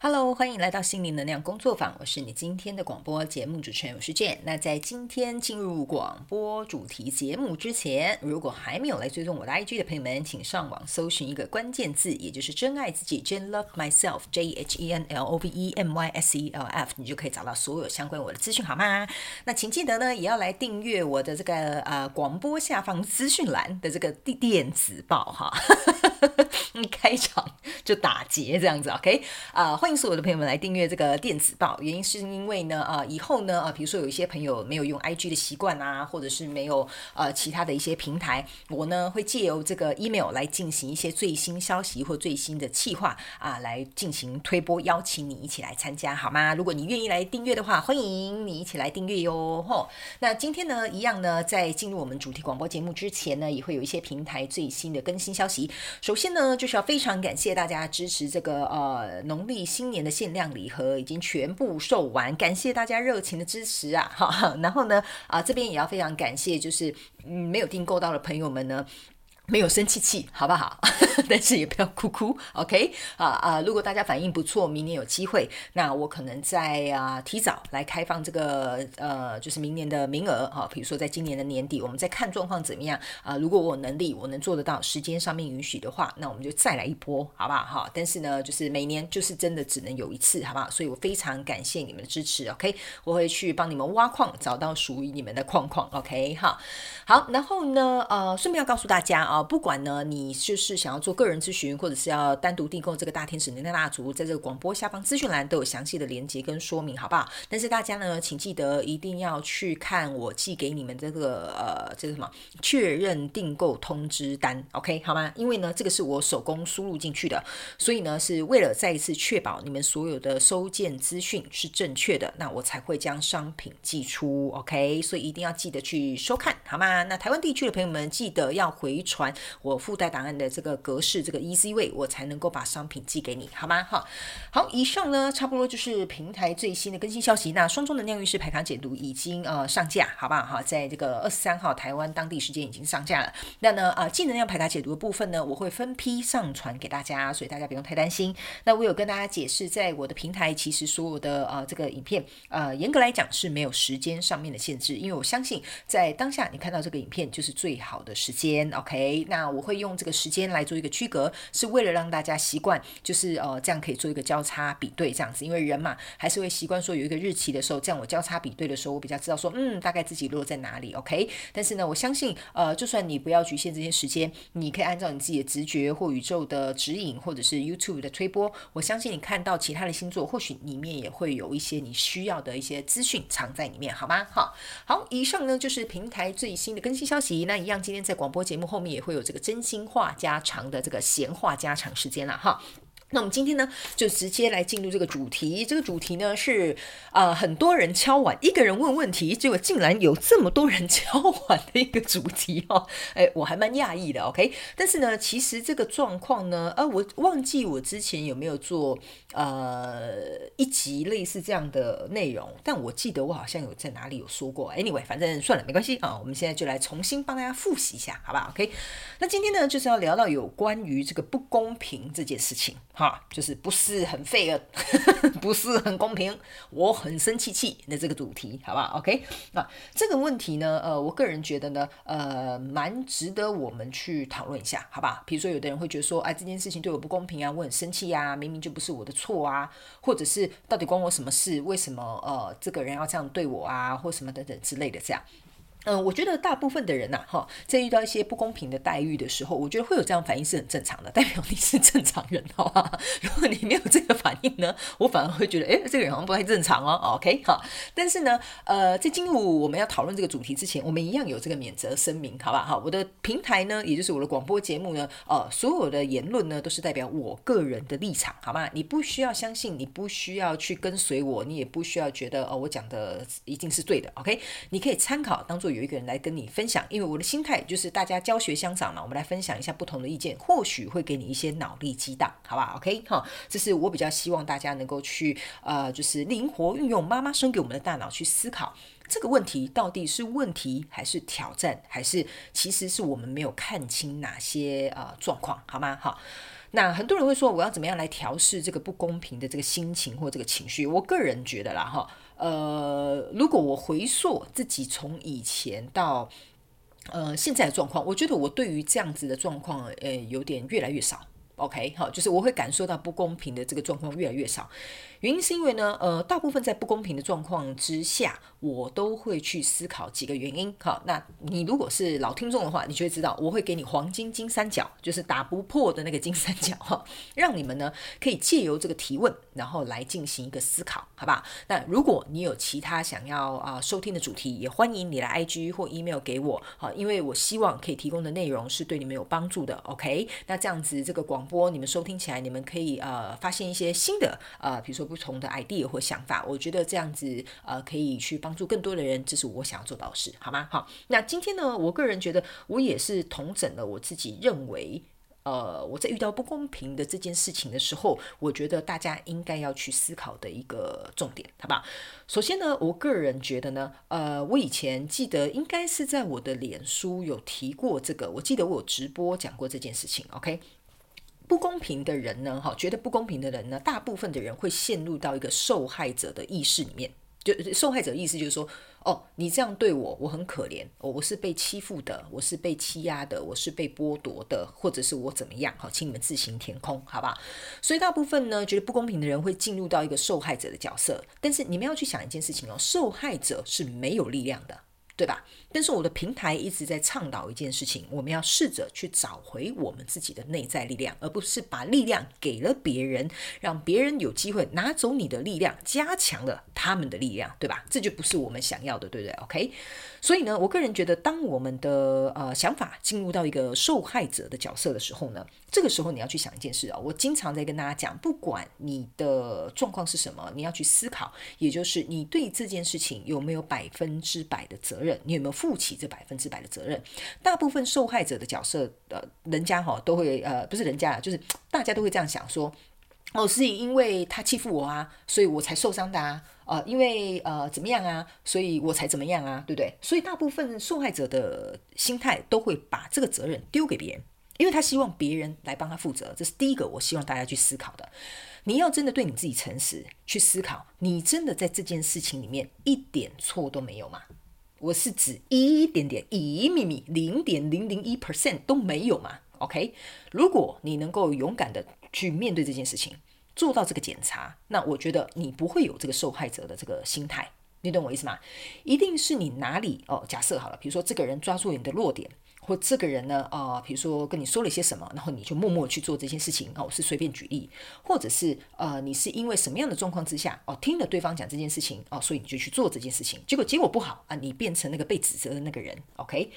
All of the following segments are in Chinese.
Hello，欢迎来到心灵能量工作坊，我是你今天的广播节目主持人，我是 Jane。那在今天进入广播主题节目之前，如果还没有来追踪我的 IG 的朋友们，请上网搜寻一个关键字，也就是真爱自己，Jane Love Myself，J H E N L O V E M Y S E L F，你就可以找到所有相关我的资讯，好吗？那请记得呢，也要来订阅我的这个呃广播下方资讯栏的这个电电子报哈。一 开场就打结这样子，OK？啊，欢迎所有的朋友们来订阅这个电子报。原因是因为呢，啊，以后呢，啊，比如说有一些朋友没有用 IG 的习惯啊，或者是没有呃其他的一些平台，我呢会借由这个 email 来进行一些最新消息或最新的企划啊，来进行推播，邀请你一起来参加，好吗？如果你愿意来订阅的话，欢迎你一起来订阅哟。吼，那今天呢，一样呢，在进入我们主题广播节目之前呢，也会有一些平台最新的更新消息。首先呢，就是要非常感谢大家支持这个呃农历今年的限量礼盒已经全部售完，感谢大家热情的支持啊！哈，然后呢，啊这边也要非常感谢，就是嗯没有订购到的朋友们呢。没有生气气，好不好？但是也不要哭哭，OK？啊啊！如果大家反应不错，明年有机会，那我可能在啊提早来开放这个呃，就是明年的名额哈。比如说在今年的年底，我们再看状况怎么样啊？如果我有能力，我能做得到，时间上面允许的话，那我们就再来一波，好不好？哈！但是呢，就是每年就是真的只能有一次，好不好？所以我非常感谢你们的支持，OK？我会去帮你们挖矿，找到属于你们的矿矿，OK？哈，好，然后呢，呃，顺便要告诉大家啊。不管呢，你就是想要做做个人咨询，或者是要单独订购这个大天使能量蜡烛，在这个广播下方资讯栏都有详细的连接跟说明，好不好？但是大家呢，请记得一定要去看我寄给你们这个呃，这个什么确认订购通知单，OK 好吗？因为呢，这个是我手工输入进去的，所以呢，是为了再一次确保你们所有的收件资讯是正确的，那我才会将商品寄出，OK？所以一定要记得去收看，好吗？那台湾地区的朋友们记得要回传。我附带档案的这个格式，这个 Easy Way，我才能够把商品寄给你，好吗？哈，好，以上呢差不多就是平台最新的更新消息。那双重能量运势排卡解读已经呃上架，好不好？哈，在这个二十三号台湾当地时间已经上架了。那呢啊，净能量排卡解读的部分呢，我会分批上传给大家，所以大家不用太担心。那我有跟大家解释，在我的平台，其实所有的呃这个影片，呃严格来讲是没有时间上面的限制，因为我相信在当下你看到这个影片就是最好的时间，OK？那我会用这个时间来做一个区隔，是为了让大家习惯，就是呃这样可以做一个交叉比对这样子，因为人嘛还是会习惯说有一个日期的时候，这样我交叉比对的时候，我比较知道说嗯大概自己落在哪里，OK。但是呢，我相信呃就算你不要局限这些时间，你可以按照你自己的直觉或宇宙的指引，或者是 YouTube 的推播，我相信你看到其他的星座，或许里面也会有一些你需要的一些资讯藏在里面，好吗？好，好，以上呢就是平台最新的更新消息。那一样，今天在广播节目后面也会有。这个真心话加长的这个闲话家常时间了哈。那我们今天呢，就直接来进入这个主题。这个主题呢是，呃，很多人敲碗，一个人问问题，结果竟然有这么多人 敲碗的一个主题哦。哎，我还蛮讶异的，OK。但是呢，其实这个状况呢，呃，我忘记我之前有没有做呃一集类似这样的内容，但我记得我好像有在哪里有说过。Anyway，反正算了，没关系啊。我们现在就来重新帮大家复习一下，好不好？OK。那今天呢，就是要聊到有关于这个不公平这件事情。哈，就是不是很 fair，不是很公平，我很生气气的这个主题，好不好？OK，那这个问题呢，呃，我个人觉得呢，呃，蛮值得我们去讨论一下，好吧？比如说，有的人会觉得说，哎，这件事情对我不公平啊，我很生气啊，明明就不是我的错啊，或者是到底关我什么事？为什么呃，这个人要这样对我啊，或什么等等之类的这样。嗯，我觉得大部分的人呐，哈，在遇到一些不公平的待遇的时候，我觉得会有这样反应是很正常的，代表你是正常人，好吧？如果你没有这个反应呢，我反而会觉得，哎，这个人好像不太正常哦。OK，好。但是呢，呃，在进入我们要讨论这个主题之前，我们一样有这个免责声明，好吧？哈，我的平台呢，也就是我的广播节目呢，呃，所有的言论呢，都是代表我个人的立场，好吗？你不需要相信，你不需要去跟随我，你也不需要觉得，哦，我讲的一定是对的。OK，你可以参考，当做有一个人来跟你分享，因为我的心态就是大家教学相长嘛，我们来分享一下不同的意见，或许会给你一些脑力激荡，好吧？OK 哈，这是我比较希望大家能够去呃，就是灵活运用妈妈生给我们的大脑去思考这个问题到底是问题还是挑战，还是其实是我们没有看清哪些呃状况，好吗？好。那很多人会说，我要怎么样来调试这个不公平的这个心情或这个情绪？我个人觉得啦，哈，呃，如果我回溯自己从以前到呃现在的状况，我觉得我对于这样子的状况，呃，有点越来越少。OK，好，就是我会感受到不公平的这个状况越来越少。原因是因为呢，呃，大部分在不公平的状况之下，我都会去思考几个原因。好，那你如果是老听众的话，你就会知道，我会给你黄金金三角，就是打不破的那个金三角哈，让你们呢可以借由这个提问，然后来进行一个思考，好吧？那如果你有其他想要啊收听的主题，也欢迎你来 IG 或 email 给我，好，因为我希望可以提供的内容是对你们有帮助的。OK，那这样子这个广播你们收听起来，你们可以呃发现一些新的呃，比如说。不同的 idea 或想法，我觉得这样子呃可以去帮助更多的人，这是我想要做到的事，好吗？好，那今天呢，我个人觉得我也是同整了我自己认为，呃，我在遇到不公平的这件事情的时候，我觉得大家应该要去思考的一个重点，好不好？首先呢，我个人觉得呢，呃，我以前记得应该是在我的脸书有提过这个，我记得我有直播讲过这件事情，OK。不公平的人呢，哈，觉得不公平的人呢，大部分的人会陷入到一个受害者的意识里面。就受害者意思就是说，哦，你这样对我，我很可怜，我我是被欺负的，我是被欺压的，我是被剥夺的，或者是我怎么样？好，请你们自行填空，好吧？所以大部分呢，觉得不公平的人会进入到一个受害者的角色。但是你们要去想一件事情哦，受害者是没有力量的。对吧？但是我的平台一直在倡导一件事情，我们要试着去找回我们自己的内在力量，而不是把力量给了别人，让别人有机会拿走你的力量，加强了他们的力量，对吧？这就不是我们想要的，对不对？OK。所以呢，我个人觉得，当我们的呃想法进入到一个受害者的角色的时候呢，这个时候你要去想一件事啊。我经常在跟大家讲，不管你的状况是什么，你要去思考，也就是你对这件事情有没有百分之百的责任。你有没有负起这百分之百的责任？大部分受害者的角色，呃，人家哈都会，呃，不是人家，就是大家都会这样想说，哦，是因为他欺负我啊，所以我才受伤的啊，呃，因为呃怎么样啊，所以我才怎么样啊，对不对？所以大部分受害者的心态都会把这个责任丢给别人，因为他希望别人来帮他负责。这是第一个，我希望大家去思考的。你要真的对你自己诚实，去思考，你真的在这件事情里面一点错都没有吗？我是指一点点一米米零点零零一 percent 都没有嘛？OK，如果你能够勇敢的去面对这件事情，做到这个检查，那我觉得你不会有这个受害者的这个心态，你懂我意思吗？一定是你哪里哦？假设好了，比如说这个人抓住你的弱点。或这个人呢，啊，比如说跟你说了些什么，然后你就默默去做这件事情，哦，我是随便举例，或者是呃，你是因为什么样的状况之下，哦，听了对方讲这件事情，哦，所以你就去做这件事情，结果结果不好啊，你变成那个被指责的那个人，OK？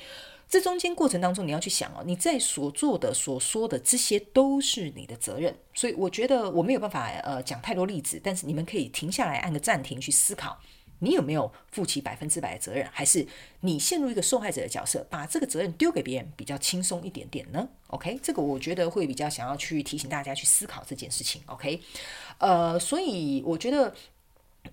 这中间过程当中，你要去想哦，你在所做的、所说的这些都是你的责任，所以我觉得我没有办法呃讲太多例子，但是你们可以停下来按个暂停去思考。你有没有负起百分之百的责任，还是你陷入一个受害者的角色，把这个责任丢给别人比较轻松一点点呢？OK，这个我觉得会比较想要去提醒大家去思考这件事情。OK，呃，所以我觉得，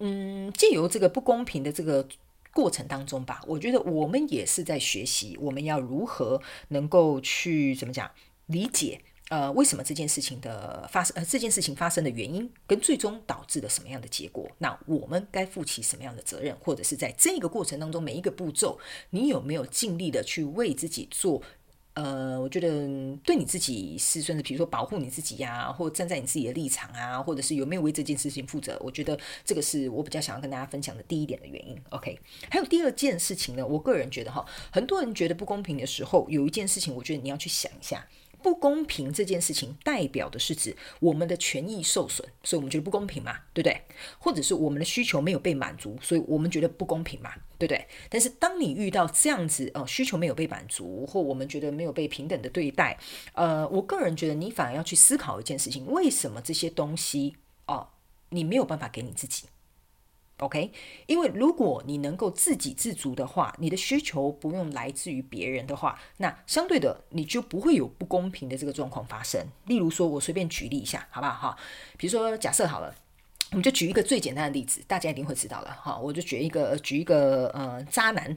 嗯，借由这个不公平的这个过程当中吧，我觉得我们也是在学习，我们要如何能够去怎么讲理解。呃，为什么这件事情的发生？呃，这件事情发生的原因跟最终导致了什么样的结果？那我们该负起什么样的责任？或者是在这个过程当中，每一个步骤，你有没有尽力的去为自己做？呃，我觉得对你自己是算是，比如说保护你自己呀，或站在你自己的立场啊，或者是有没有为这件事情负责？我觉得这个是我比较想要跟大家分享的第一点的原因。OK，还有第二件事情呢，我个人觉得哈，很多人觉得不公平的时候，有一件事情，我觉得你要去想一下。不公平这件事情代表的是指我们的权益受损，所以我们觉得不公平嘛，对不对？或者是我们的需求没有被满足，所以我们觉得不公平嘛，对不对？但是当你遇到这样子哦，需求没有被满足，或我们觉得没有被平等的对待，呃，我个人觉得你反而要去思考一件事情：为什么这些东西哦，你没有办法给你自己？OK，因为如果你能够自给自足的话，你的需求不用来自于别人的话，那相对的你就不会有不公平的这个状况发生。例如说，我随便举例一下，好不好哈？比如说，假设好了，我们就举一个最简单的例子，大家一定会知道了哈。我就举一个举一个呃渣男。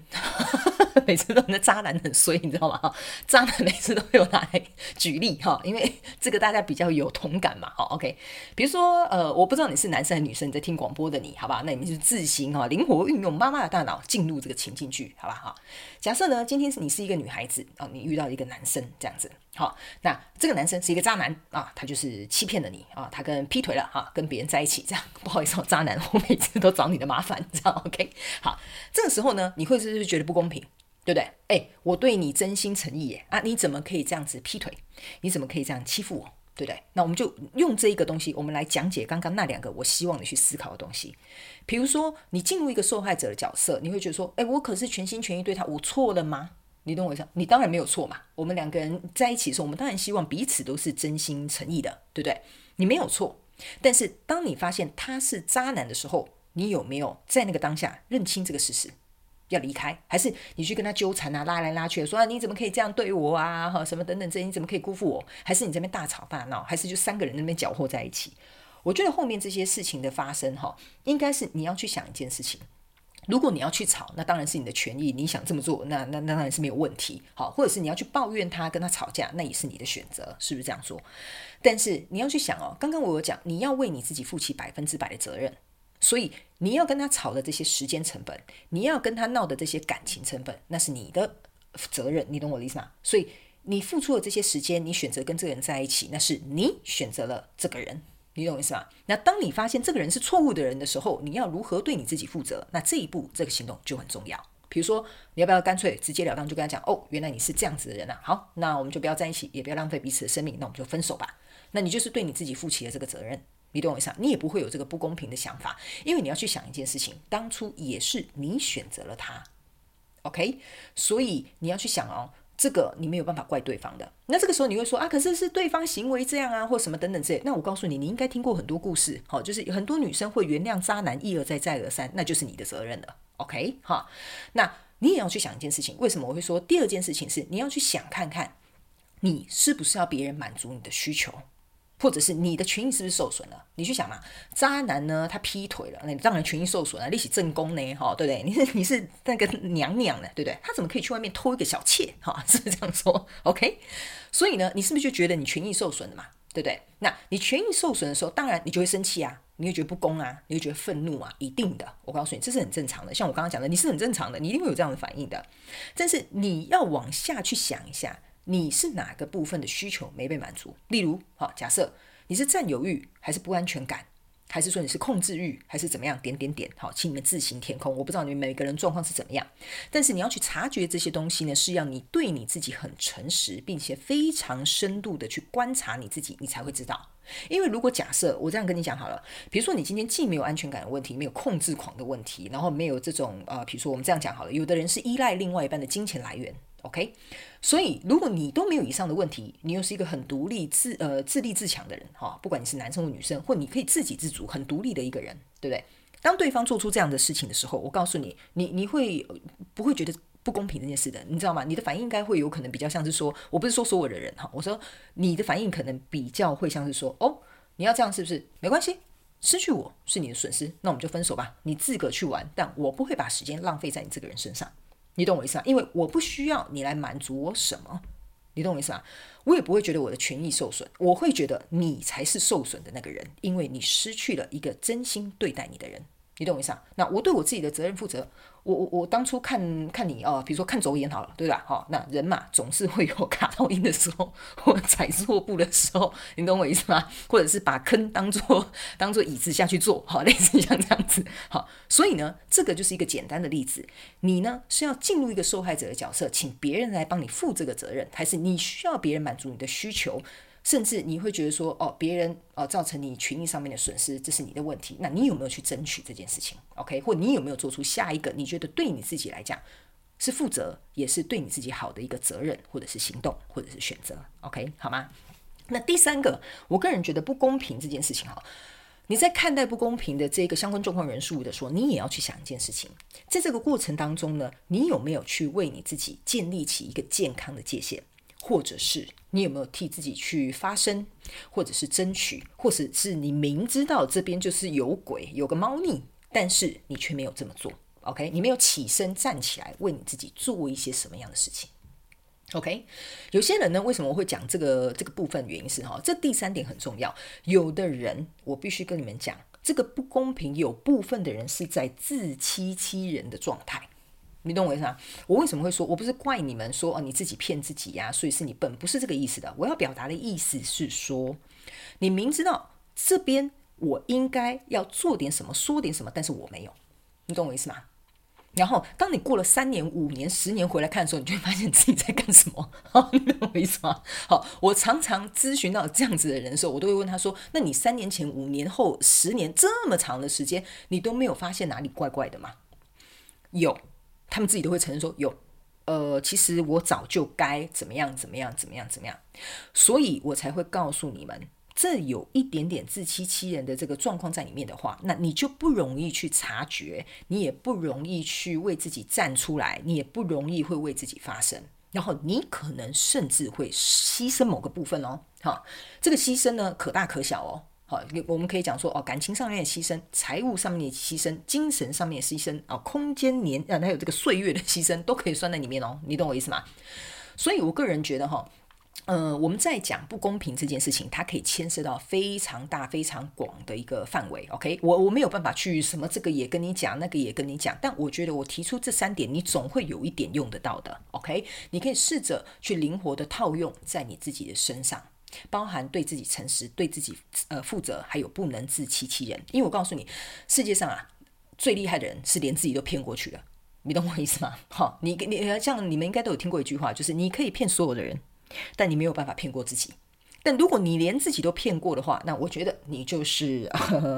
每次都那渣男很衰，你知道吗？哈，渣男每次都有来举例 哈，因为这个大家比较有同感嘛。哈，OK，比如说呃，我不知道你是男生还是女生，你在听广播的你，好吧？那你就自行哈，灵活运用妈妈的大脑进入这个情境剧，好吧？哈，假设呢，今天是你是一个女孩子啊，你遇到一个男生这样子，好，那这个男生是一个渣男啊，他就是欺骗了你啊，他跟劈腿了哈，跟别人在一起这样，不好意思，渣男，我每次都找你的麻烦，你知道？OK，好，这个时候呢，你会是觉得不公平？对不对？哎，我对你真心诚意耶啊！你怎么可以这样子劈腿？你怎么可以这样欺负我？对不对？那我们就用这一个东西，我们来讲解刚刚那两个我希望你去思考的东西。比如说，你进入一个受害者的角色，你会觉得说，哎，我可是全心全意对他，我错了吗？你懂我意思？你当然没有错嘛。我们两个人在一起的时候，我们当然希望彼此都是真心诚意的，对不对？你没有错。但是当你发现他是渣男的时候，你有没有在那个当下认清这个事实？要离开，还是你去跟他纠缠啊，拉来拉去，说啊你怎么可以这样对我啊？哈，什么等等这，你怎么可以辜负我？还是你这边大吵大闹？还是就三个人那边搅和在一起？我觉得后面这些事情的发生，哈，应该是你要去想一件事情。如果你要去吵，那当然是你的权益，你想这么做，那那那当然是没有问题。好，或者是你要去抱怨他，跟他吵架，那也是你的选择，是不是这样说？但是你要去想哦，刚刚我有讲，你要为你自己负起百分之百的责任。所以你要跟他吵的这些时间成本，你要跟他闹的这些感情成本，那是你的责任，你懂我的意思吗？所以你付出了这些时间，你选择跟这个人在一起，那是你选择了这个人，你懂我意思吗？那当你发现这个人是错误的人的时候，你要如何对你自己负责？那这一步这个行动就很重要。比如说，你要不要干脆直截了当就跟他讲，哦，原来你是这样子的人啊，好，那我们就不要在一起，也不要浪费彼此的生命，那我们就分手吧。那你就是对你自己负起了这个责任。你懂我意思？你也不会有这个不公平的想法，因为你要去想一件事情，当初也是你选择了他，OK？所以你要去想哦，这个你没有办法怪对方的。那这个时候你会说啊，可是是对方行为这样啊，或什么等等之类。那我告诉你，你应该听过很多故事，好，就是很多女生会原谅渣男一而再再而三，那就是你的责任了，OK？哈，那你也要去想一件事情，为什么我会说第二件事情是你要去想看看，你是不是要别人满足你的需求？或者是你的权益是不是受损了？你去想嘛，渣男呢，他劈腿了，那你当然权益受损了，立起正宫呢，哈，对不对？你是你是那个娘娘呢，对不对？他怎么可以去外面偷一个小妾？哈，是不是这样说？OK？所以呢，你是不是就觉得你权益受损了嘛？对不对？那你权益受损的时候，当然你就会生气啊，你会觉得不公啊，你会觉得愤怒啊，一定的。我告诉你，这是很正常的。像我刚刚讲的，你是很正常的，你一定会有这样的反应的。但是你要往下去想一下。你是哪个部分的需求没被满足？例如，好，假设你是占有欲，还是不安全感，还是说你是控制欲，还是怎么样？点点点，好，请你们自行填空。我不知道你们每个人状况是怎么样，但是你要去察觉这些东西呢，是要你对你自己很诚实，并且非常深度的去观察你自己，你才会知道。因为如果假设我这样跟你讲好了，比如说你今天既没有安全感的问题，没有控制狂的问题，然后没有这种呃，比如说我们这样讲好了，有的人是依赖另外一半的金钱来源。OK，所以如果你都没有以上的问题，你又是一个很独立、自呃自立自强的人哈，不管你是男生或女生，或你可以自给自足、很独立的一个人，对不对？当对方做出这样的事情的时候，我告诉你，你你会不会觉得不公平这件事的？你知道吗？你的反应应该会有可能比较像是说，我不是说所有的人哈，我说你的反应可能比较会像是说，哦，你要这样是不是？没关系，失去我是你的损失，那我们就分手吧，你自个去玩，但我不会把时间浪费在你这个人身上。你懂我意思啊？因为我不需要你来满足我什么，你懂我意思啊？我也不会觉得我的权益受损，我会觉得你才是受损的那个人，因为你失去了一个真心对待你的人。你懂我意思啊？那我对我自己的责任负责。我我我当初看看你哦，比如说看走眼好了，对吧？哈，那人嘛总是会有卡到音的时候，或踩错步的时候，你懂我意思吗？或者是把坑当做当做椅子下去坐，好，类似像这样子。好，所以呢，这个就是一个简单的例子。你呢是要进入一个受害者的角色，请别人来帮你负这个责任，还是你需要别人满足你的需求？甚至你会觉得说，哦，别人哦造成你权益上面的损失，这是你的问题。那你有没有去争取这件事情？OK，或你有没有做出下一个你觉得对你自己来讲是负责，也是对你自己好的一个责任，或者是行动，或者是选择？OK，好吗？那第三个，我个人觉得不公平这件事情哈，你在看待不公平的这个相关状况人数的时候，你也要去想一件事情，在这个过程当中呢，你有没有去为你自己建立起一个健康的界限？或者是你有没有替自己去发声，或者是争取，或者是你明知道这边就是有鬼，有个猫腻，但是你却没有这么做。OK，你没有起身站起来为你自己做一些什么样的事情？OK，有些人呢，为什么会讲这个这个部分？原因是哈，这第三点很重要。有的人，我必须跟你们讲，这个不公平，有部分的人是在自欺欺人的状态。你懂我意思吗？我为什么会说，我不是怪你们说哦，你自己骗自己呀，所以是你笨，不是这个意思的。我要表达的意思是说，你明知道这边我应该要做点什么，说点什么，但是我没有，你懂我意思吗？然后当你过了三年、五年、十年回来看的时候，你就会发现自己在干什么，你懂我意思吗？好，我常常咨询到这样子的人的时候，我都会问他说：“那你三年前、五年后、十年这么长的时间，你都没有发现哪里怪怪的吗？”有。他们自己都会承认说有，呃，其实我早就该怎么样怎么样怎么样怎么样，所以我才会告诉你们，这有一点点自欺欺人的这个状况在里面的话，那你就不容易去察觉，你也不容易去为自己站出来，你也不容易会为自己发声，然后你可能甚至会牺牲某个部分哦，好，这个牺牲呢可大可小哦。好，我们可以讲说哦，感情上面的牺牲，财务上面的牺牲，精神上面的牺牲啊，空间年啊，还有这个岁月的牺牲，都可以算在里面哦。你懂我意思吗？所以我个人觉得哈，呃，我们在讲不公平这件事情，它可以牵涉到非常大、非常广的一个范围。OK，我我没有办法去什么这个也跟你讲，那个也跟你讲，但我觉得我提出这三点，你总会有一点用得到的。OK，你可以试着去灵活的套用在你自己的身上。包含对自己诚实、对自己呃负责，还有不能自欺欺人。因为我告诉你，世界上啊最厉害的人是连自己都骗过去了。你懂我意思吗？好，你你像你们应该都有听过一句话，就是你可以骗所有的人，但你没有办法骗过自己。但如果你连自己都骗过的话，那我觉得你就是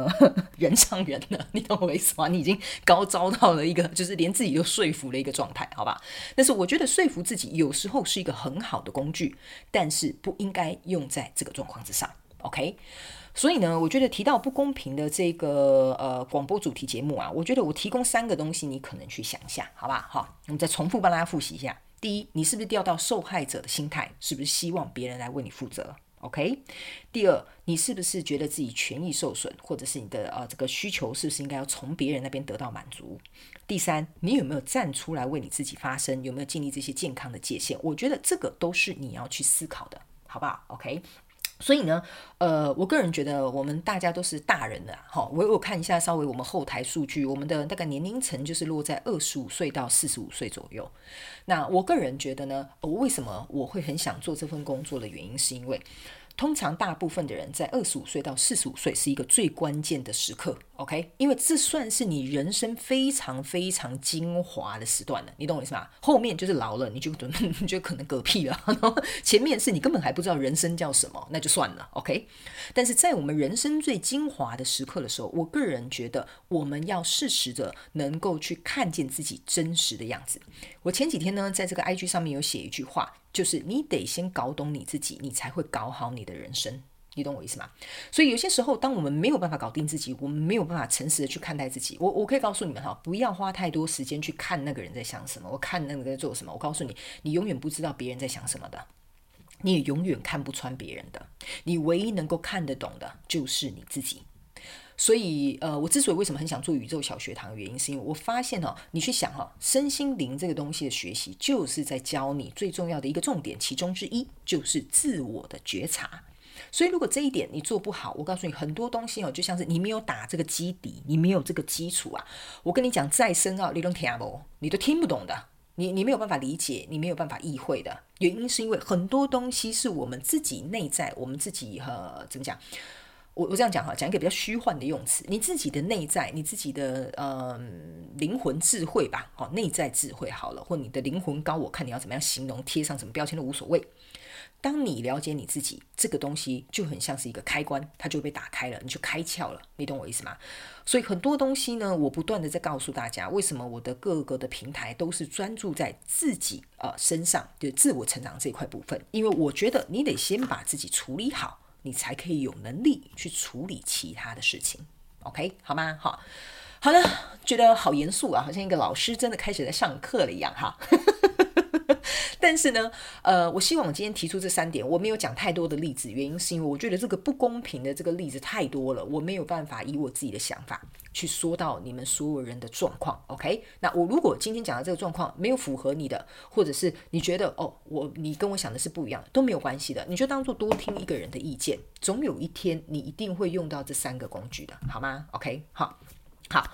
人上人了，你懂我意思吗？你已经高招到了一个，就是连自己都说服了一个状态，好吧？但是我觉得说服自己有时候是一个很好的工具，但是不应该用在这个状况之上。OK？所以呢，我觉得提到不公平的这个呃广播主题节目啊，我觉得我提供三个东西，你可能去想一下，好吧？好，我们再重复帮大家复习一下。第一，你是不是掉到受害者的心态？是不是希望别人来为你负责？OK，第二，你是不是觉得自己权益受损，或者是你的呃这个需求是不是应该要从别人那边得到满足？第三，你有没有站出来为你自己发声？有没有建立这些健康的界限？我觉得这个都是你要去思考的，好不好？OK。所以呢，呃，我个人觉得我们大家都是大人了，哈。我我看一下稍微我们后台数据，我们的大概年龄层就是落在二十五岁到四十五岁左右。那我个人觉得呢，我为什么我会很想做这份工作的原因，是因为。通常大部分的人在二十五岁到四十五岁是一个最关键的时刻，OK？因为这算是你人生非常非常精华的时段了，你懂我意思吗？后面就是老了，你就 你就可能嗝屁了，前面是你根本还不知道人生叫什么，那就算了，OK？但是在我们人生最精华的时刻的时候，我个人觉得我们要适时的能够去看见自己真实的样子。我前几天呢，在这个 IG 上面有写一句话。就是你得先搞懂你自己，你才会搞好你的人生。你懂我意思吗？所以有些时候，当我们没有办法搞定自己，我们没有办法诚实的去看待自己。我我可以告诉你们哈，不要花太多时间去看那个人在想什么，我看那个在做什么。我告诉你，你永远不知道别人在想什么的，你也永远看不穿别人的。你唯一能够看得懂的就是你自己。所以，呃，我之所以为什么很想做宇宙小学堂的原因，是因为我发现哈，你去想哈，身心灵这个东西的学习，就是在教你最重要的一个重点，其中之一就是自我的觉察。所以，如果这一点你做不好，我告诉你，很多东西哦，就像是你没有打这个基底，你没有这个基础啊。我跟你讲，再深奥，你都听不，懂的，你你没有办法理解，你没有办法意会的原因，是因为很多东西是我们自己内在，我们自己和怎么讲？我我这样讲哈，讲一个比较虚幻的用词，你自己的内在，你自己的呃灵魂智慧吧，好，内在智慧好了，或你的灵魂高，我看你要怎么样形容，贴上什么标签都无所谓。当你了解你自己，这个东西就很像是一个开关，它就被打开了，你就开窍了，你懂我意思吗？所以很多东西呢，我不断的在告诉大家，为什么我的各个的平台都是专注在自己呃身上，就自我成长这一块部分，因为我觉得你得先把自己处理好。你才可以有能力去处理其他的事情，OK，好吗？好，好了，觉得好严肃啊，好像一个老师真的开始在上课了一样哈。但是呢，呃，我希望我今天提出这三点，我没有讲太多的例子，原因是因为我觉得这个不公平的这个例子太多了，我没有办法以我自己的想法去说到你们所有人的状况。OK，那我如果今天讲的这个状况没有符合你的，或者是你觉得哦，我你跟我想的是不一样，都没有关系的，你就当做多听一个人的意见，总有一天你一定会用到这三个工具的，好吗？OK，好，好，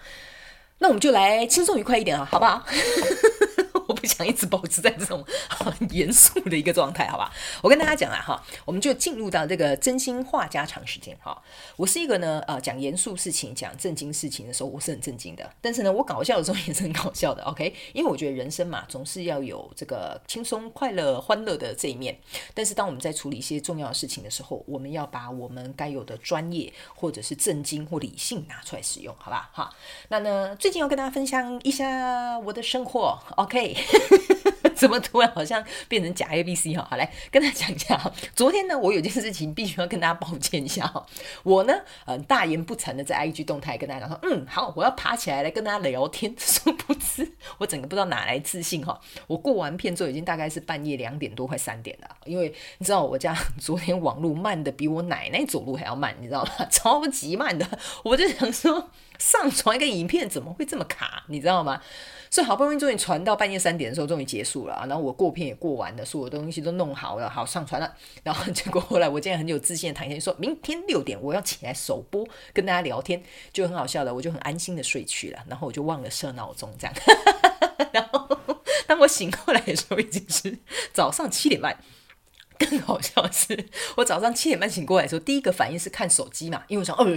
那我们就来轻松愉快一点啊，好不好？不想一直保持在这种 很严肃的一个状态，好吧？我跟大家讲啊，哈，我们就进入到这个真心话家常时间哈。我是一个呢，呃，讲严肃事情、讲正经事情的时候，我是很正经的。但是呢，我搞笑的时候也是很搞笑的，OK？因为我觉得人生嘛，总是要有这个轻松、快乐、欢乐的这一面。但是当我们在处理一些重要的事情的时候，我们要把我们该有的专业或者是正经或理性拿出来使用，好吧？哈，那呢，最近要跟大家分享一下我的生活，OK？怎么突然好像变成假 A B C 哈？好来跟大家讲一下。昨天呢，我有件事情必须要跟大家抱歉一下哈。我呢，嗯，大言不惭的在 I G 动态跟大家讲说，嗯，好，我要爬起来来跟大家聊天。殊不知，我整个不知道哪来自信哈。我过完片之后，已经大概是半夜两点多，快三点了。因为你知道，我家昨天网络慢的比我奶奶走路还要慢，你知道吗？超级慢的。我就想说，上传一个影片怎么会这么卡？你知道吗？所以好不容易终于传到半夜三点的时候，终于结束了啊！然后我过片也过完了，所有东西都弄好了，好上传了。然后结果后来我竟然很有自信的躺下，说明天六点我要起来首播跟大家聊天，就很好笑的，我就很安心的睡去了。然后我就忘了设闹钟，这样。然后当我醒过来的时候，已经是早上七点半。更好笑的是，我早上七点半醒过来的时候，第一个反应是看手机嘛，因为我想，哦，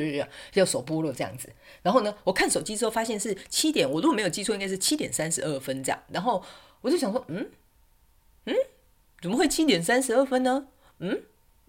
要手播了这样子。然后呢，我看手机之后发现是七点，我如果没有记错，应该是七点三十二分这样。然后我就想说，嗯嗯，怎么会七点三十二分呢？嗯。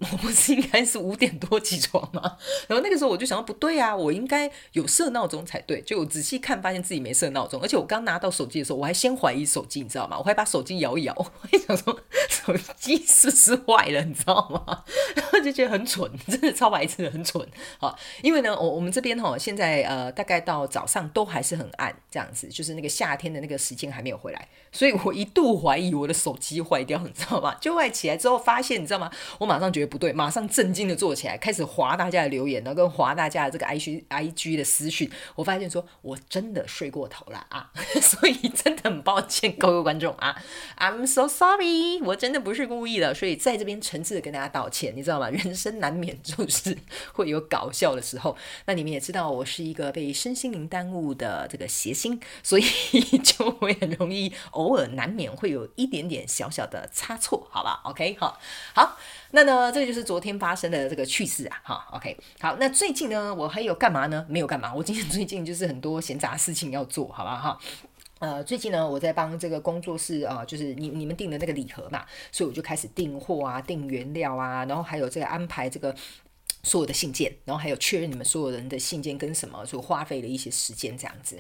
我不是应该是五点多起床吗？然后那个时候我就想到不对啊，我应该有设闹钟才对。就我仔细看，发现自己没设闹钟，而且我刚拿到手机的时候，我还先怀疑手机，你知道吗？我还把手机摇一摇，我还想说手机是不是坏了，你知道吗？然后就觉得很蠢，真的超白痴，很蠢啊！因为呢，我我们这边哈，现在呃，大概到早上都还是很暗，这样子，就是那个夏天的那个时间还没有回来，所以我一度怀疑我的手机坏掉，你知道吗？就后来起来之后发现，你知道吗？我马上觉得。不对，马上震惊的坐起来，开始划大家的留言，然后跟划大家的这个 I G I G 的私讯。我发现说，我真的睡过头了啊，所以真的很抱歉各位观众啊，I'm so sorry，我真的不是故意的，所以在这边诚挚的跟大家道歉，你知道吗？人生难免就是会有搞笑的时候，那你们也知道我是一个被身心灵耽误的这个谐星，所以就会很容易偶尔难免会有一点点小小的差错，好吧？OK，好，好。那呢，这就是昨天发生的这个趣事啊，哈，OK，好，那最近呢，我还有干嘛呢？没有干嘛，我今天 最近就是很多闲杂事情要做，好吧，哈，呃，最近呢，我在帮这个工作室啊，就是你你们订的那个礼盒嘛，所以我就开始订货啊，订原料啊，然后还有这个安排这个所有的信件，然后还有确认你们所有人的信件跟什么，就花费了一些时间这样子。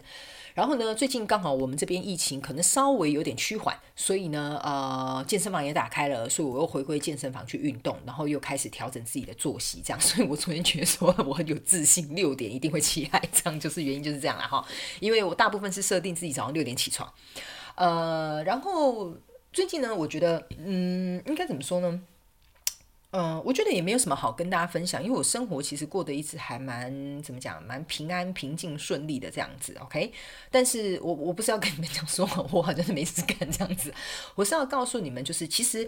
然后呢，最近刚好我们这边疫情可能稍微有点趋缓，所以呢，呃，健身房也打开了，所以我又回归健身房去运动，然后又开始调整自己的作息，这样。所以我昨天觉得说我很有自信，六点一定会起来，这样就是原因就是这样了哈。因为我大部分是设定自己早上六点起床，呃，然后最近呢，我觉得，嗯，应该怎么说呢？嗯，我觉得也没有什么好跟大家分享，因为我生活其实过得一直还蛮怎么讲，蛮平安、平静、顺利的这样子，OK。但是我我不是要跟你们讲说我好像是没事干这样子，我是要告诉你们，就是其实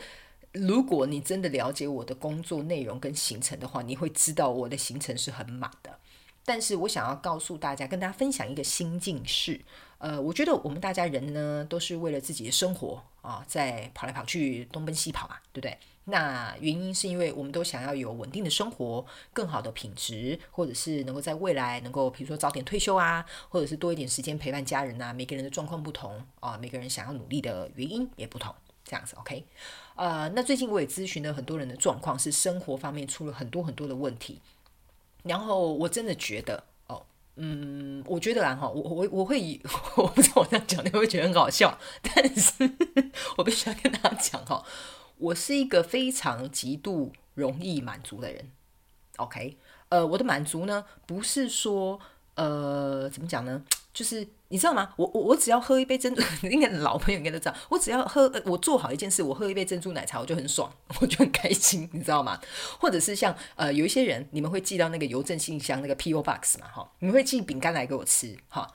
如果你真的了解我的工作内容跟行程的话，你会知道我的行程是很满的。但是我想要告诉大家，跟大家分享一个心境是，呃，我觉得我们大家人呢，都是为了自己的生活啊，在跑来跑去、东奔西跑嘛，对不对？那原因是因为我们都想要有稳定的生活、更好的品质，或者是能够在未来能够，比如说早点退休啊，或者是多一点时间陪伴家人啊。每个人的状况不同啊，每个人想要努力的原因也不同，这样子 OK。呃，那最近我也咨询了很多人的状况，是生活方面出了很多很多的问题。然后我真的觉得，哦，嗯，我觉得啊，哈，我我我会以，我不知道我这样讲你会不会觉得很好笑，但是 我必须要跟大家讲哈。我是一个非常极度容易满足的人，OK，呃，我的满足呢，不是说呃，怎么讲呢？就是你知道吗？我我我只要喝一杯珍珠，应该老朋友应该都知道，我只要喝，我做好一件事，我喝一杯珍珠奶茶，我就很爽，我就很开心，你知道吗？或者是像呃，有一些人，你们会寄到那个邮政信箱那个 P.O. Box 嘛，哈，你们会寄饼干来给我吃，哈。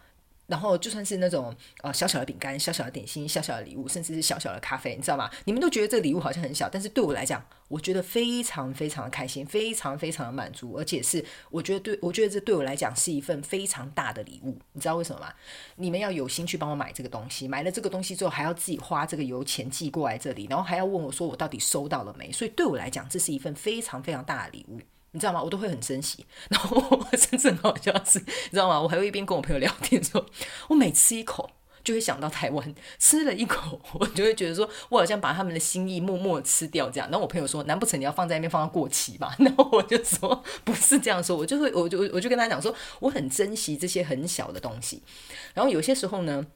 然后就算是那种呃小小的饼干、小小的点心、小小的礼物，甚至是小小的咖啡，你知道吗？你们都觉得这个礼物好像很小，但是对我来讲，我觉得非常非常的开心，非常非常的满足，而且是我觉得对我觉得这对我来讲是一份非常大的礼物。你知道为什么吗？你们要有心去帮我买这个东西，买了这个东西之后还要自己花这个油钱寄过来这里，然后还要问我说我到底收到了没？所以对我来讲，这是一份非常非常大的礼物。你知道吗？我都会很珍惜。然后我真正好笑是，你知道吗？我还会一边跟我朋友聊天，说我每吃一口就会想到台湾，吃了一口我就会觉得说我好像把他们的心意默默吃掉这样。然后我朋友说，难不成你要放在那边放到过期吧？然后我就说不是这样说，我就会我就我就跟他讲说，我很珍惜这些很小的东西。然后有些时候呢，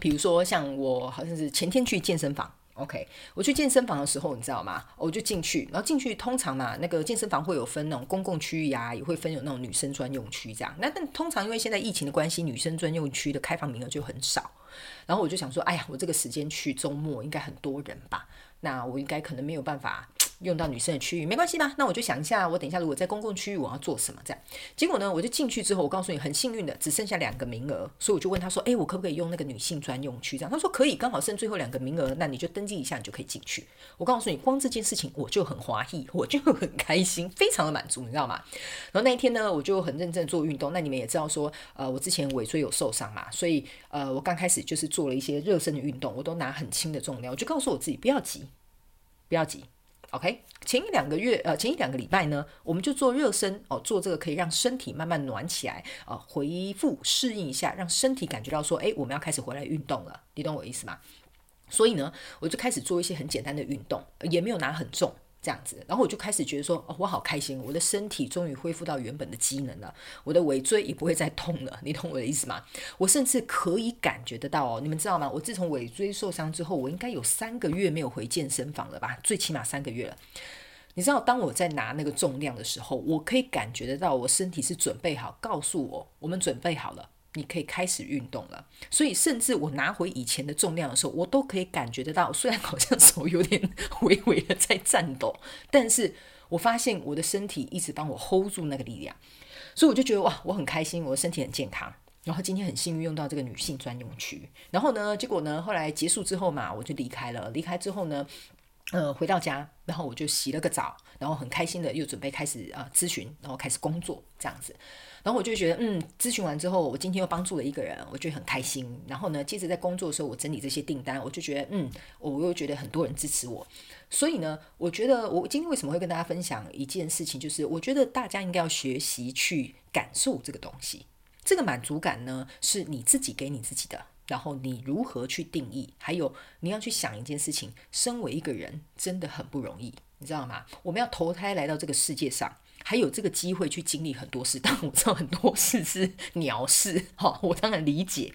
比如说像我好像是前天去健身房。OK，我去健身房的时候，你知道吗？我就进去，然后进去通常嘛，那个健身房会有分那种公共区域啊，也会分有那种女生专用区这样。那但通常因为现在疫情的关系，女生专用区的开放名额就很少。然后我就想说，哎呀，我这个时间去周末应该很多人吧？那我应该可能没有办法。用到女生的区域没关系吧？那我就想一下，我等一下如果在公共区域我要做什么？这样，结果呢，我就进去之后，我告诉你，很幸运的只剩下两个名额，所以我就问他说：“诶，我可不可以用那个女性专用区？”这样，他说可以，刚好剩最后两个名额，那你就登记一下，你就可以进去。我告诉你，光这件事情我就很华裔，我就很开心，非常的满足，你知道吗？然后那一天呢，我就很认真做运动。那你们也知道说，呃，我之前尾椎有受伤嘛，所以呃，我刚开始就是做了一些热身的运动，我都拿很轻的重量，我就告诉我自己不要急，不要急。OK，前一两个月，呃，前一两个礼拜呢，我们就做热身哦，做这个可以让身体慢慢暖起来，呃，回复适应一下，让身体感觉到说，哎，我们要开始回来运动了，你懂我意思吗？所以呢，我就开始做一些很简单的运动，也没有拿很重。这样子，然后我就开始觉得说，哦，我好开心，我的身体终于恢复到原本的机能了，我的尾椎也不会再痛了，你懂我的意思吗？我甚至可以感觉得到哦，你们知道吗？我自从尾椎受伤之后，我应该有三个月没有回健身房了吧？最起码三个月了。你知道，当我在拿那个重量的时候，我可以感觉得到，我身体是准备好，告诉我，我们准备好了。你可以开始运动了，所以甚至我拿回以前的重量的时候，我都可以感觉得到，虽然好像手有点微微的在颤抖，但是我发现我的身体一直帮我 hold 住那个力量，所以我就觉得哇，我很开心，我的身体很健康。然后今天很幸运用到这个女性专用区，然后呢，结果呢，后来结束之后嘛，我就离开了。离开之后呢，呃，回到家，然后我就洗了个澡，然后很开心的又准备开始啊咨询，然后开始工作这样子。然后我就觉得，嗯，咨询完之后，我今天又帮助了一个人，我觉得很开心。然后呢，接着在工作的时候，我整理这些订单，我就觉得，嗯，我又觉得很多人支持我。所以呢，我觉得我今天为什么会跟大家分享一件事情，就是我觉得大家应该要学习去感受这个东西。这个满足感呢，是你自己给你自己的。然后你如何去定义？还有你要去想一件事情，身为一个人真的很不容易，你知道吗？我们要投胎来到这个世界上。还有这个机会去经历很多事，但我知道很多事是鸟事，哈，我当然理解。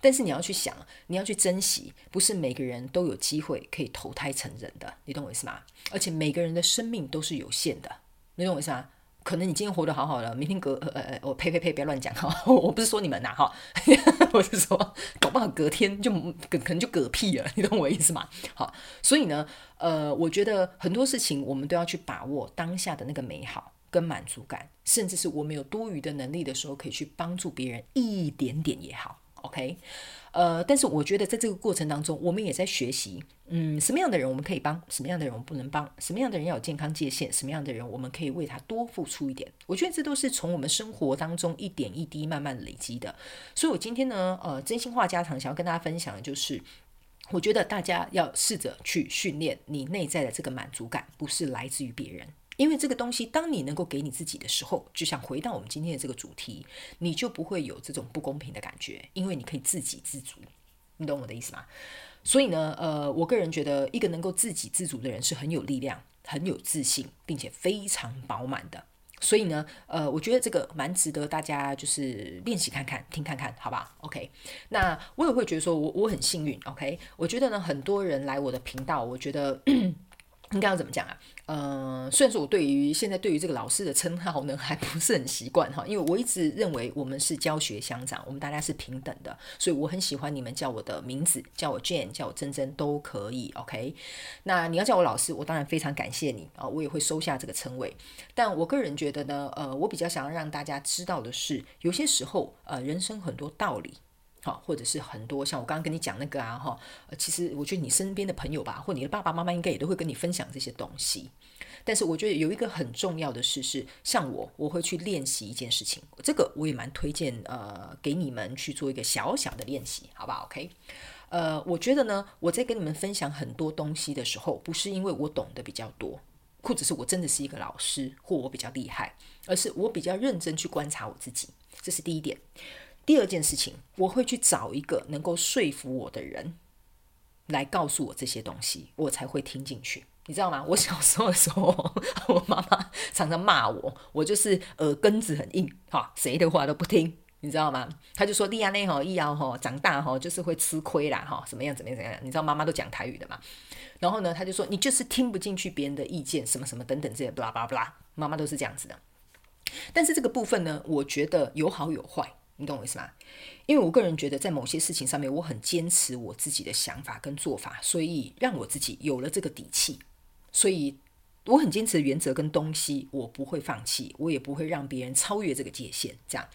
但是你要去想，你要去珍惜，不是每个人都有机会可以投胎成人的，你懂我意思吗？而且每个人的生命都是有限的，你懂我意思吗？可能你今天活得好好的，明天隔呃呃，我呸呸呸，不要乱讲哈，我不是说你们呐哈，我是说搞不好隔天就可能就嗝屁了，你懂我意思吗？好，所以呢，呃，我觉得很多事情我们都要去把握当下的那个美好。跟满足感，甚至是我们有多余的能力的时候，可以去帮助别人一点点也好，OK？呃，但是我觉得在这个过程当中，我们也在学习，嗯，什么样的人我们可以帮，什么样的人我们不能帮，什么样的人要有健康界限，什么样的人我们可以为他多付出一点。我觉得这都是从我们生活当中一点一滴慢慢累积的。所以我今天呢，呃，真心话家常想要跟大家分享的就是，我觉得大家要试着去训练你内在的这个满足感，不是来自于别人。因为这个东西，当你能够给你自己的时候，就想回到我们今天的这个主题，你就不会有这种不公平的感觉，因为你可以自给自足，你懂我的意思吗？所以呢，呃，我个人觉得，一个能够自给自足的人是很有力量、很有自信，并且非常饱满的。所以呢，呃，我觉得这个蛮值得大家就是练习看看、听看看，好吧？OK，那我也会觉得说我我很幸运，OK，我觉得呢，很多人来我的频道，我觉得。应该要怎么讲啊？呃，虽然说我对于现在对于这个老师的称号呢还不是很习惯哈，因为我一直认为我们是教学相长，我们大家是平等的，所以我很喜欢你们叫我的名字，叫我 Jane，叫我珍珍都可以，OK？那你要叫我老师，我当然非常感谢你啊，我也会收下这个称谓。但我个人觉得呢，呃，我比较想要让大家知道的是，有些时候呃，人生很多道理。好，或者是很多像我刚刚跟你讲那个啊，哈，其实我觉得你身边的朋友吧，或你的爸爸妈妈应该也都会跟你分享这些东西。但是我觉得有一个很重要的事是，像我，我会去练习一件事情，这个我也蛮推荐呃给你们去做一个小小的练习，好不好？OK，呃，我觉得呢，我在跟你们分享很多东西的时候，不是因为我懂得比较多，或者是我真的是一个老师，或我比较厉害，而是我比较认真去观察我自己，这是第一点。第二件事情，我会去找一个能够说服我的人，来告诉我这些东西，我才会听进去。你知道吗？我小时候的时候，我妈妈常常骂我，我就是耳根子很硬，哈，谁的话都不听，你知道吗？她就说利亚内哈，伊瑶哈，长大吼就是会吃亏啦，哈，怎么样怎么样怎么样？你知道妈妈都讲台语的嘛？然后呢，她就说你就是听不进去别人的意见，什么什么等等这些，巴拉巴拉，妈妈都是这样子的。但是这个部分呢，我觉得有好有坏。你懂我意思吗？因为我个人觉得，在某些事情上面，我很坚持我自己的想法跟做法，所以让我自己有了这个底气。所以我很坚持原则跟东西，我不会放弃，我也不会让别人超越这个界限。这样，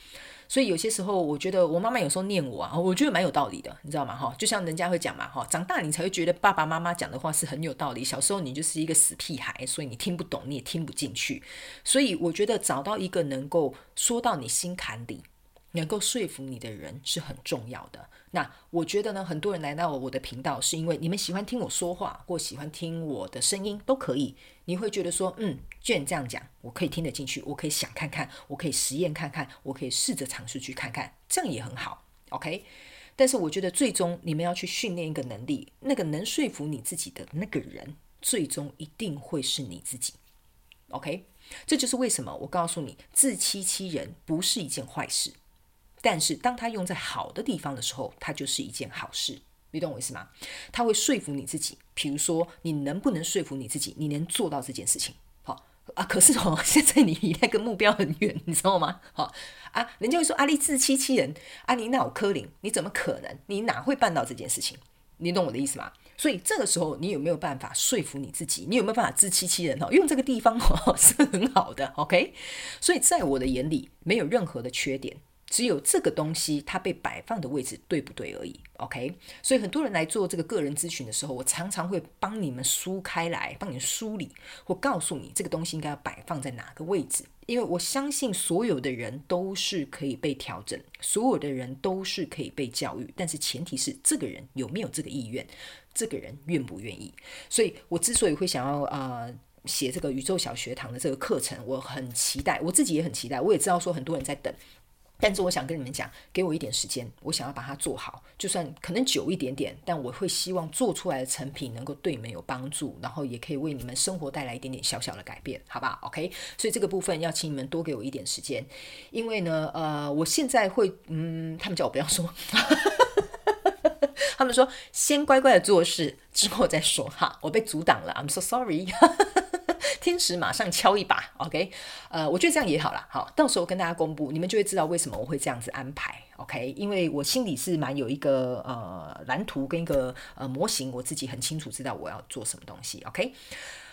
所以有些时候，我觉得我妈妈有时候念我啊，我觉得蛮有道理的，你知道吗？哈，就像人家会讲嘛，哈，长大你才会觉得爸爸妈妈讲的话是很有道理。小时候你就是一个死屁孩，所以你听不懂，你也听不进去。所以我觉得找到一个能够说到你心坎里。能够说服你的人是很重要的。那我觉得呢，很多人来到我的频道，是因为你们喜欢听我说话，或喜欢听我的声音，都可以。你会觉得说，嗯，既然这样讲，我可以听得进去，我可以想看看，我可以实验看看，我可以试着尝试去看看，这样也很好。OK。但是我觉得最终你们要去训练一个能力，那个能说服你自己的那个人，最终一定会是你自己。OK。这就是为什么我告诉你，自欺欺人不是一件坏事。但是当它用在好的地方的时候，它就是一件好事。你懂我意思吗？它会说服你自己。比如说，你能不能说服你自己，你能做到这件事情？好啊，可是哦，现在你离那个目标很远，你知道吗？好啊，人家会说阿力自欺欺人，阿力脑科灵，你怎么可能？你哪会办到这件事情？你懂我的意思吗？所以这个时候，你有没有办法说服你自己？你有没有办法自欺欺人？哦，用这个地方哦 是很好的。OK，所以在我的眼里，没有任何的缺点。只有这个东西它被摆放的位置对不对而已，OK？所以很多人来做这个个人咨询的时候，我常常会帮你们梳开来，帮你梳理，或告诉你这个东西应该要摆放在哪个位置。因为我相信所有的人都是可以被调整，所有的人都是可以被教育，但是前提是这个人有没有这个意愿，这个人愿不愿意。所以我之所以会想要啊写这个宇宙小学堂的这个课程，我很期待，我自己也很期待，我也知道说很多人在等。但是我想跟你们讲，给我一点时间，我想要把它做好，就算可能久一点点，但我会希望做出来的成品能够对你们有帮助，然后也可以为你们生活带来一点点小小的改变，好不好？OK，所以这个部分要请你们多给我一点时间，因为呢，呃，我现在会，嗯，他们叫我不要说，他们说先乖乖的做事，之后再说哈，我被阻挡了，I'm so sorry。天使马上敲一把，OK，呃，我觉得这样也好了，好，到时候跟大家公布，你们就会知道为什么我会这样子安排，OK，因为我心里是蛮有一个呃蓝图跟一个呃模型，我自己很清楚知道我要做什么东西，OK，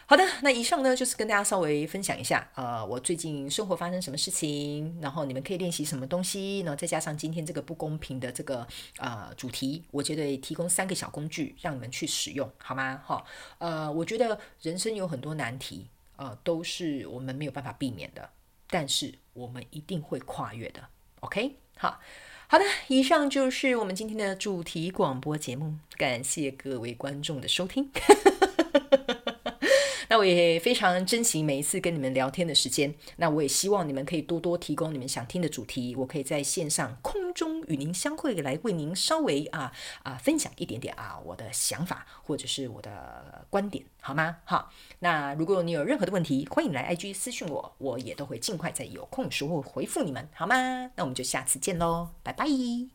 好的，那以上呢就是跟大家稍微分享一下，呃，我最近生活发生什么事情，然后你们可以练习什么东西，然后再加上今天这个不公平的这个呃主题，我觉得提供三个小工具让你们去使用，好吗？哈，呃，我觉得人生有很多难题。呃，都是我们没有办法避免的，但是我们一定会跨越的。OK，好好的，以上就是我们今天的主题广播节目，感谢各位观众的收听。那我也非常珍惜每一次跟你们聊天的时间。那我也希望你们可以多多提供你们想听的主题，我可以在线上空中与您相会，来为您稍微啊啊分享一点点啊我的想法或者是我的观点，好吗？好，那如果你有任何的问题，欢迎来 IG 私信我，我也都会尽快在有空时候回复你们，好吗？那我们就下次见喽，拜拜。